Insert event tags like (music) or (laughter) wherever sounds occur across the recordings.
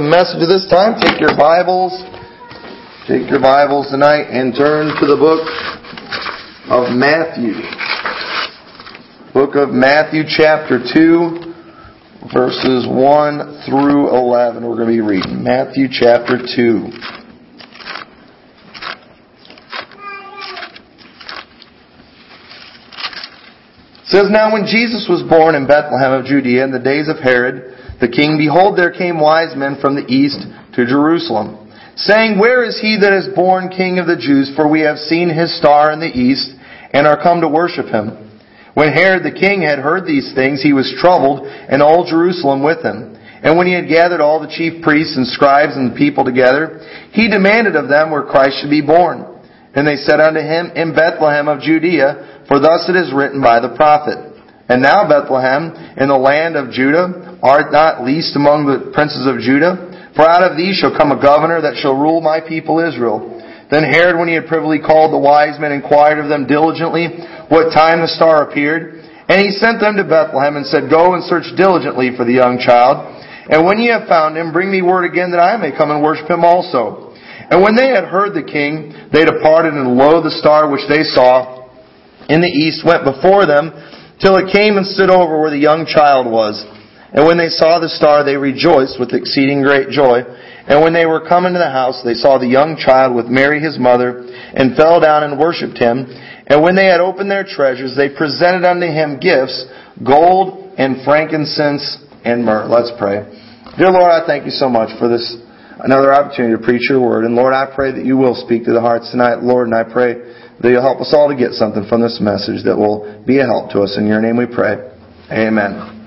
message this time, take your Bibles, take your Bibles tonight and turn to the book of Matthew. Book of Matthew chapter 2, verses 1 through 11. We're going to be reading. Matthew chapter 2. It says, Now when Jesus was born in Bethlehem of Judea in the days of Herod, the king, behold, there came wise men from the east to Jerusalem, saying, Where is he that is born king of the Jews? For we have seen his star in the east, and are come to worship him. When Herod the king had heard these things, he was troubled, and all Jerusalem with him. And when he had gathered all the chief priests and scribes and the people together, he demanded of them where Christ should be born. And they said unto him, In Bethlehem of Judea, for thus it is written by the prophet. And now Bethlehem, in the land of Judah, art not least among the princes of Judah? For out of thee shall come a governor that shall rule my people Israel. Then Herod, when he had privily called the wise men, inquired of them diligently what time the star appeared. And he sent them to Bethlehem and said, Go and search diligently for the young child. And when ye have found him, bring me word again that I may come and worship him also. And when they had heard the king, they departed, and lo, the star which they saw in the east went before them, till it came and stood over where the young child was. And when they saw the star, they rejoiced with exceeding great joy. And when they were come into the house, they saw the young child with Mary his mother, and fell down and worshipped him. And when they had opened their treasures, they presented unto him gifts, gold and frankincense and myrrh. Let's pray. Dear Lord, I thank you so much for this another opportunity to preach your word. And Lord, I pray that you will speak to the hearts tonight, Lord, and I pray that you'll help us all to get something from this message that will be a help to us. In your name we pray. Amen.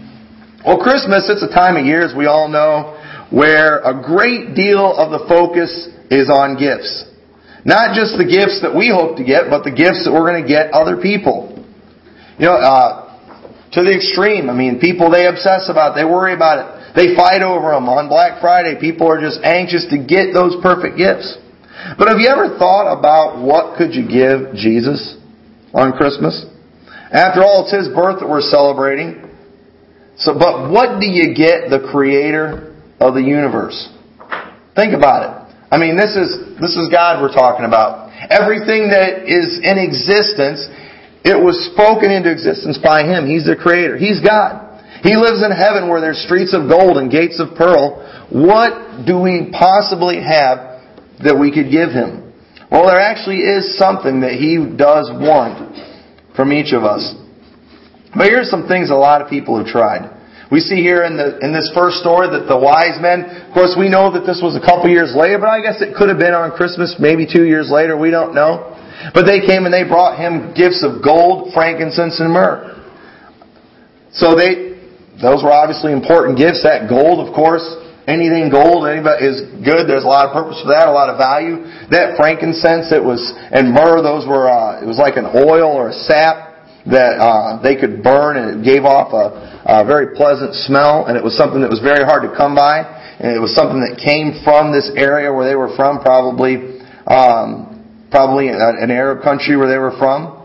Well, Christmas, it's a time of year, as we all know, where a great deal of the focus is on gifts. Not just the gifts that we hope to get, but the gifts that we're going to get other people. You know, uh, to the extreme. I mean, people they obsess about, it, they worry about it. They fight over them. On Black Friday, people are just anxious to get those perfect gifts. But have you ever thought about what could you give Jesus on Christmas? After all, it's His birth that we're celebrating. So, but what do you get the creator of the universe? Think about it. I mean, this is, this is God we're talking about. Everything that is in existence, it was spoken into existence by Him. He's the creator. He's God. He lives in heaven where there's streets of gold and gates of pearl. What do we possibly have that we could give Him? Well, there actually is something that He does want from each of us. But here's some things a lot of people have tried. We see here in, the, in this first story that the wise men, of course we know that this was a couple years later, but I guess it could have been on Christmas, maybe two years later, we don't know. But they came and they brought him gifts of gold, frankincense, and myrrh. So they, those were obviously important gifts. That gold, of course, anything gold anybody is good. There's a lot of purpose for that, a lot of value. That frankincense, it was, and myrrh, those were, uh, it was like an oil or a sap that uh, they could burn, and it gave off a, a very pleasant smell, and it was something that was very hard to come by, and it was something that came from this area where they were from, probably um, probably an Arab country where they were from.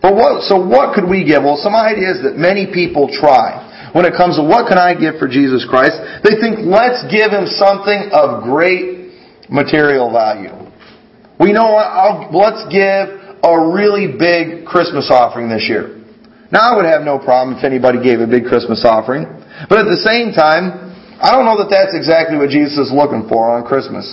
But what, so what could we give? Well, some ideas that many people try when it comes to what can I give for Jesus Christ. They think, let's give him something of great material value. We know I'll, let's give a really big Christmas offering this year. Now I would have no problem if anybody gave a big Christmas offering. But at the same time, I don't know that that's exactly what Jesus is looking for on Christmas.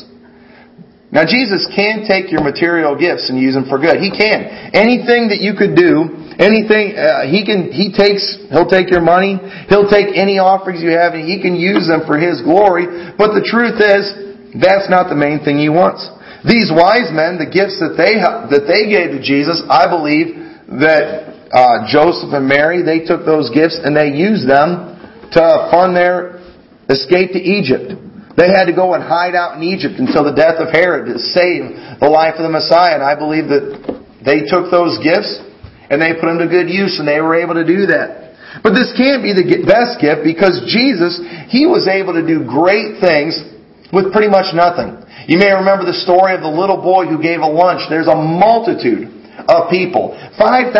Now Jesus can take your material gifts and use them for good. He can. Anything that you could do, anything uh, he can he takes he'll take your money, he'll take any offerings you have and he can use them for his glory, but the truth is that's not the main thing he wants. These wise men, the gifts that they that they gave to Jesus, I believe that uh, Joseph and Mary, they took those gifts and they used them to fund their escape to Egypt. They had to go and hide out in Egypt until the death of Herod to save the life of the Messiah. And I believe that they took those gifts and they put them to good use and they were able to do that. But this can't be the best gift because Jesus, He was able to do great things with pretty much nothing. You may remember the story of the little boy who gave a lunch. There's a multitude of people. 5,000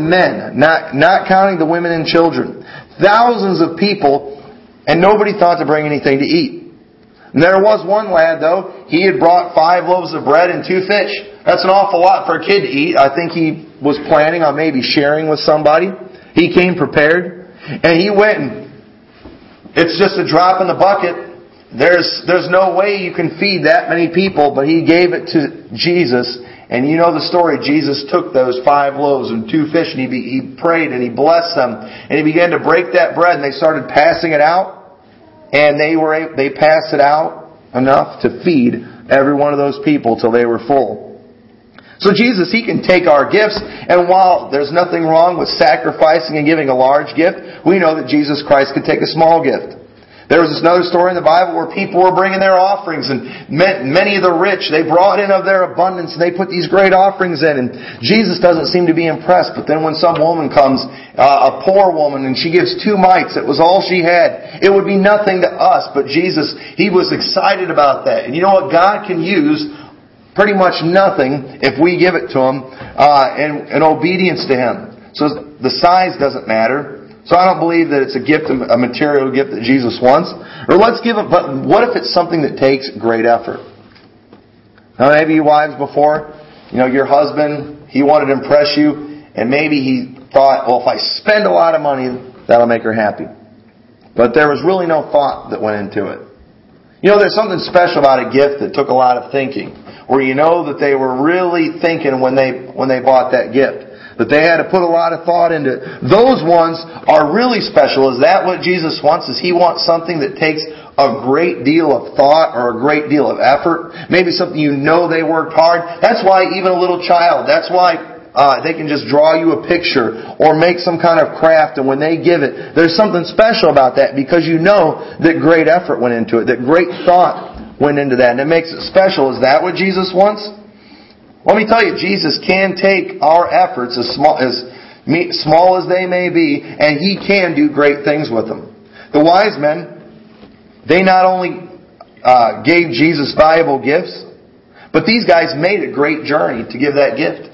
men, not, not counting the women and children. Thousands of people, and nobody thought to bring anything to eat. And there was one lad though, he had brought five loaves of bread and two fish. That's an awful lot for a kid to eat. I think he was planning on maybe sharing with somebody. He came prepared, and he went and it's just a drop in the bucket. There's, there's no way you can feed that many people, but he gave it to Jesus, and you know the story. Jesus took those five loaves and two fish and he, he prayed and he blessed them and he began to break that bread and they started passing it out and they were, they passed it out enough to feed every one of those people till they were full. So Jesus, He can take our gifts, and while there's nothing wrong with sacrificing and giving a large gift, we know that Jesus Christ could take a small gift. There was this another story in the Bible where people were bringing their offerings and many of the rich, they brought in of their abundance and they put these great offerings in and Jesus doesn't seem to be impressed. But then when some woman comes, uh, a poor woman, and she gives two mites, it was all she had. It would be nothing to us, but Jesus, He was excited about that. And you know what? God can use pretty much nothing if we give it to Him uh, in, in obedience to Him. So the size doesn't matter. So I don't believe that it's a gift, a material gift that Jesus wants. Or let's give it, but what if it's something that takes great effort? Now maybe you wives before, you know, your husband, he wanted to impress you, and maybe he thought, well, if I spend a lot of money, that'll make her happy. But there was really no thought that went into it. You know, there's something special about a gift that took a lot of thinking, where you know that they were really thinking when they, when they bought that gift that they had to put a lot of thought into. Those ones are really special. Is that what Jesus wants? Is He wants something that takes a great deal of thought or a great deal of effort? Maybe something you know they worked hard. That's why even a little child, that's why uh, they can just draw you a picture or make some kind of craft and when they give it, there's something special about that because you know that great effort went into it, that great thought went into that and it makes it special. Is that what Jesus wants? Let me tell you, Jesus can take our efforts as small as small as they may be, and He can do great things with them. The wise men, they not only uh, gave Jesus valuable gifts, but these guys made a great journey to give that gift.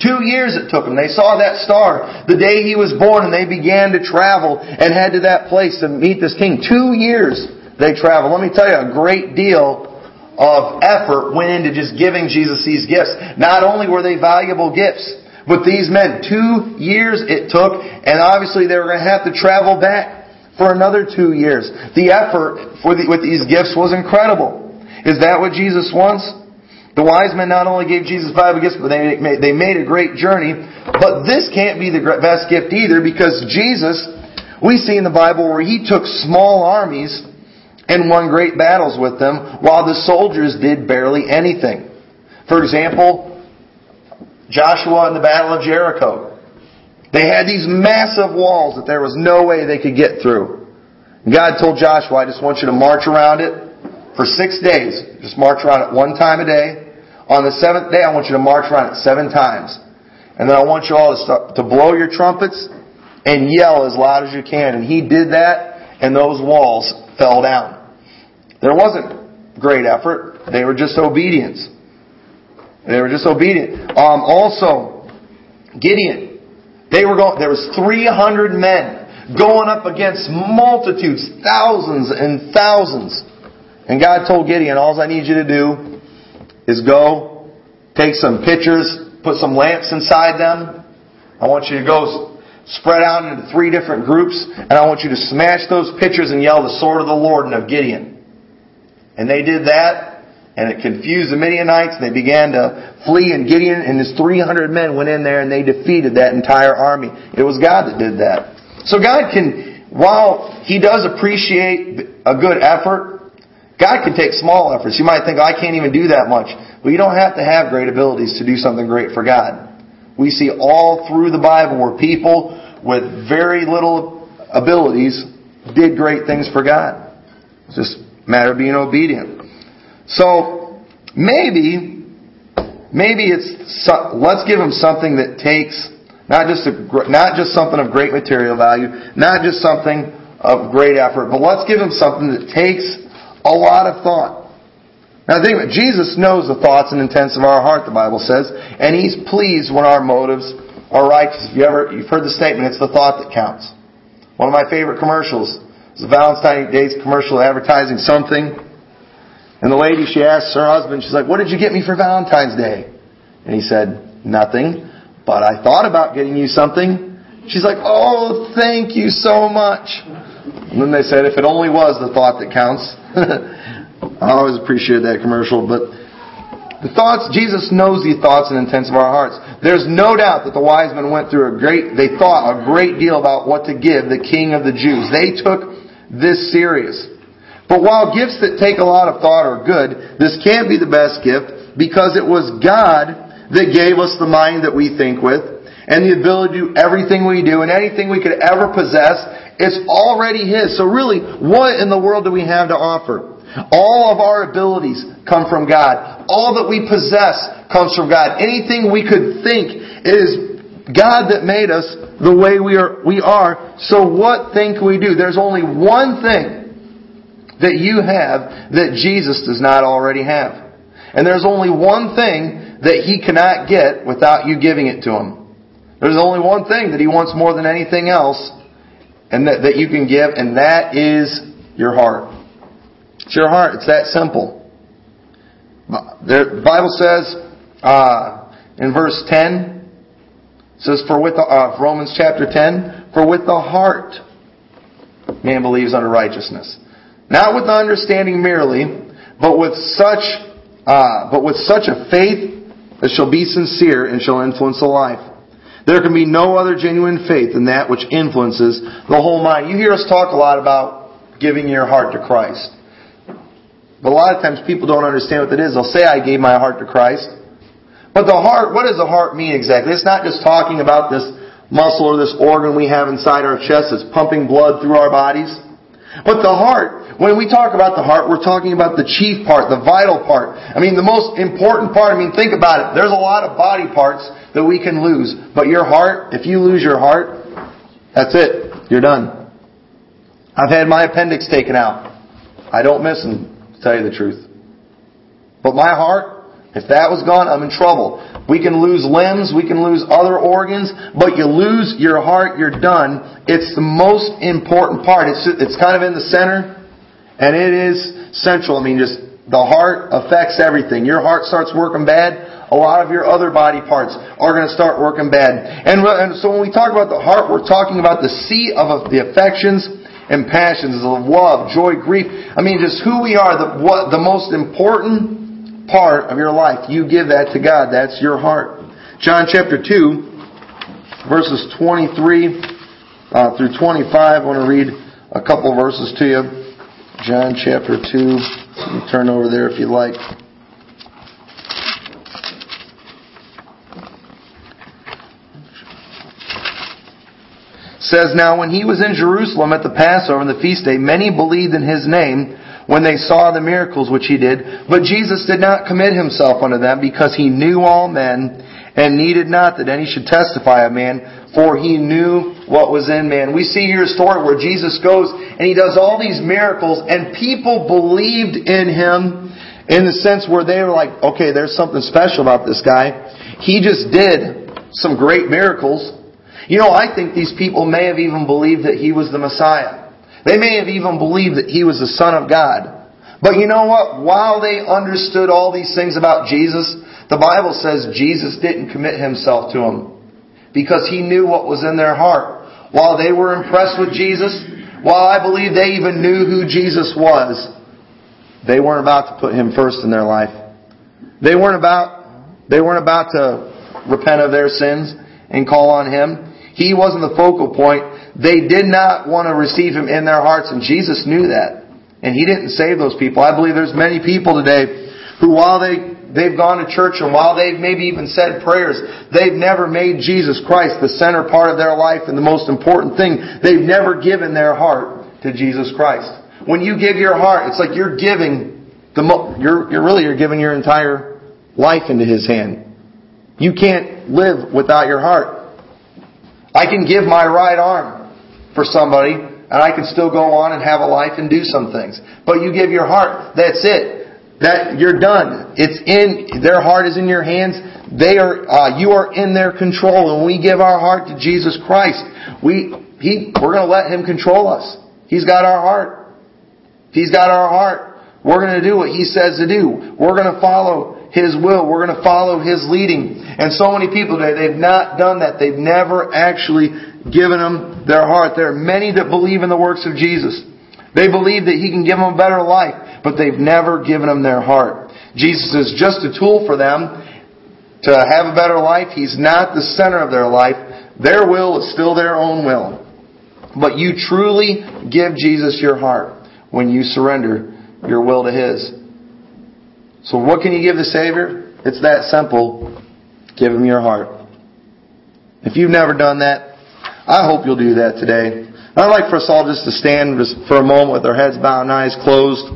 Two years it took them. They saw that star the day he was born and they began to travel and head to that place to meet this king. Two years they traveled. Let me tell you, a great deal of effort went into just giving Jesus these gifts. Not only were they valuable gifts, but these men, two years it took, and obviously they were going to have to travel back for another two years. The effort for the, with these gifts was incredible. Is that what Jesus wants? The wise men not only gave Jesus valuable gifts, but they made, they made a great journey. But this can't be the best gift either because Jesus, we see in the Bible where He took small armies and won great battles with them, while the soldiers did barely anything. For example, Joshua in the Battle of Jericho. They had these massive walls that there was no way they could get through. God told Joshua, I just want you to march around it for six days. Just march around it one time a day. On the seventh day, I want you to march around it seven times. And then I want you all to, start, to blow your trumpets and yell as loud as you can. And he did that, and those walls fell down. There wasn't great effort. They were just obedience. They were just obedient. Um, also, Gideon. They were going. There was 300 men going up against multitudes, thousands and thousands. And God told Gideon, "All I need you to do is go take some pictures, put some lamps inside them. I want you to go spread out into three different groups, and I want you to smash those pictures and yell the sword of the Lord and of Gideon. And they did that, and it confused the Midianites, and they began to flee, and Gideon and his 300 men went in there and they defeated that entire army. It was God that did that. So God can, while He does appreciate a good effort, God can take small efforts. You might think, oh, I can't even do that much. Well, you don't have to have great abilities to do something great for God. We see all through the Bible where people with very little abilities did great things for God. It's just matter of being obedient. So maybe, maybe it's let's give them something that takes not just a, not just something of great material value, not just something of great effort, but let's give them something that takes a lot of thought. Now think about it. Jesus knows the thoughts and intents of our heart, the Bible says, and He's pleased when our motives are righteous. If you ever, you've heard the statement, it's the thought that counts. One of my favorite commercials the Valentine's Day commercial advertising something. And the lady, she asks her husband, she's like, what did you get me for Valentine's Day? And he said, nothing, but I thought about getting you something. She's like, oh, thank you so much. And then they said, if it only was the thought that counts. (laughs) I always appreciate that commercial, but the thoughts, Jesus knows the thoughts and intents of our hearts. There's no doubt that the wise men went through a great, they thought a great deal about what to give the king of the Jews. They took this serious. But while gifts that take a lot of thought are good, this can't be the best gift because it was God that gave us the mind that we think with and the ability to do everything we do and anything we could ever possess. It's already His. So really, what in the world do we have to offer? All of our abilities come from God. All that we possess comes from God. Anything we could think is God that made us the way we are, we are. So what thing can we do? There's only one thing that you have that Jesus does not already have. And there's only one thing that He cannot get without you giving it to Him. There's only one thing that He wants more than anything else and that, that you can give, and that is your heart. It's your heart. It's that simple. The Bible says uh, in verse 10, says, for with the, uh, Romans chapter 10, for with the heart man believes unto righteousness. Not with the understanding merely, but with such, uh, but with such a faith that shall be sincere and shall influence the life. There can be no other genuine faith than that which influences the whole mind. You hear us talk a lot about giving your heart to Christ. But a lot of times people don't understand what that is. They'll say, I gave my heart to Christ. But the heart, what does the heart mean exactly? It's not just talking about this muscle or this organ we have inside our chest that's pumping blood through our bodies. But the heart, when we talk about the heart, we're talking about the chief part, the vital part. I mean, the most important part. I mean, think about it. There's a lot of body parts that we can lose. But your heart, if you lose your heart, that's it. You're done. I've had my appendix taken out. I don't miss them to tell you the truth. But my heart, if that was gone, I'm in trouble. We can lose limbs, we can lose other organs, but you lose your heart, you're done. It's the most important part. It's, it's kind of in the center, and it is central. I mean, just the heart affects everything. Your heart starts working bad, a lot of your other body parts are going to start working bad. And, and so when we talk about the heart, we're talking about the seat of the affections and passions of love, joy, grief. I mean, just who we are, the, what, the most important part of your life. You give that to God. That's your heart. John chapter 2, verses 23 uh, through 25. I want to read a couple verses to you. John chapter 2. You turn over there if you like. says, Now when he was in Jerusalem at the Passover and the feast day, many believed in his name when they saw the miracles which he did. But Jesus did not commit himself unto them because he knew all men and needed not that any should testify of man, for he knew what was in man. We see here a story where Jesus goes and he does all these miracles and people believed in him in the sense where they were like, okay, there's something special about this guy. He just did some great miracles you know, I think these people may have even believed that he was the Messiah. They may have even believed that he was the Son of God. But you know what? While they understood all these things about Jesus, The Bible says Jesus didn't commit himself to them because he knew what was in their heart. While they were impressed with Jesus, while I believe they even knew who Jesus was, they weren't about to put him first in their life. They weren't about, they weren't about to repent of their sins and call on him. He wasn't the focal point. They did not want to receive him in their hearts, and Jesus knew that. And he didn't save those people. I believe there's many people today who, while they they've gone to church and while they've maybe even said prayers, they've never made Jesus Christ the center part of their life and the most important thing. They've never given their heart to Jesus Christ. When you give your heart, it's like you're giving the mo- you're, you're really you're giving your entire life into His hand. You can't live without your heart. I can give my right arm for somebody and I can still go on and have a life and do some things. But you give your heart, that's it. That you're done. It's in their heart is in your hands. They are uh, you are in their control. And when we give our heart to Jesus Christ, we he we're going to let Him control us. He's got our heart. He's got our heart. We're going to do what He says to do. We're going to follow His will. We're going to follow His leading. And so many people today, they've not done that. They've never actually given them their heart. There are many that believe in the works of Jesus. They believe that He can give them a better life, but they've never given them their heart. Jesus is just a tool for them to have a better life. He's not the center of their life. Their will is still their own will. But you truly give Jesus your heart when you surrender your will to His. So what can you give the Savior? It's that simple. Give Him your heart. If you've never done that, I hope you'll do that today. I'd like for us all just to stand for a moment with our heads bowed and eyes closed.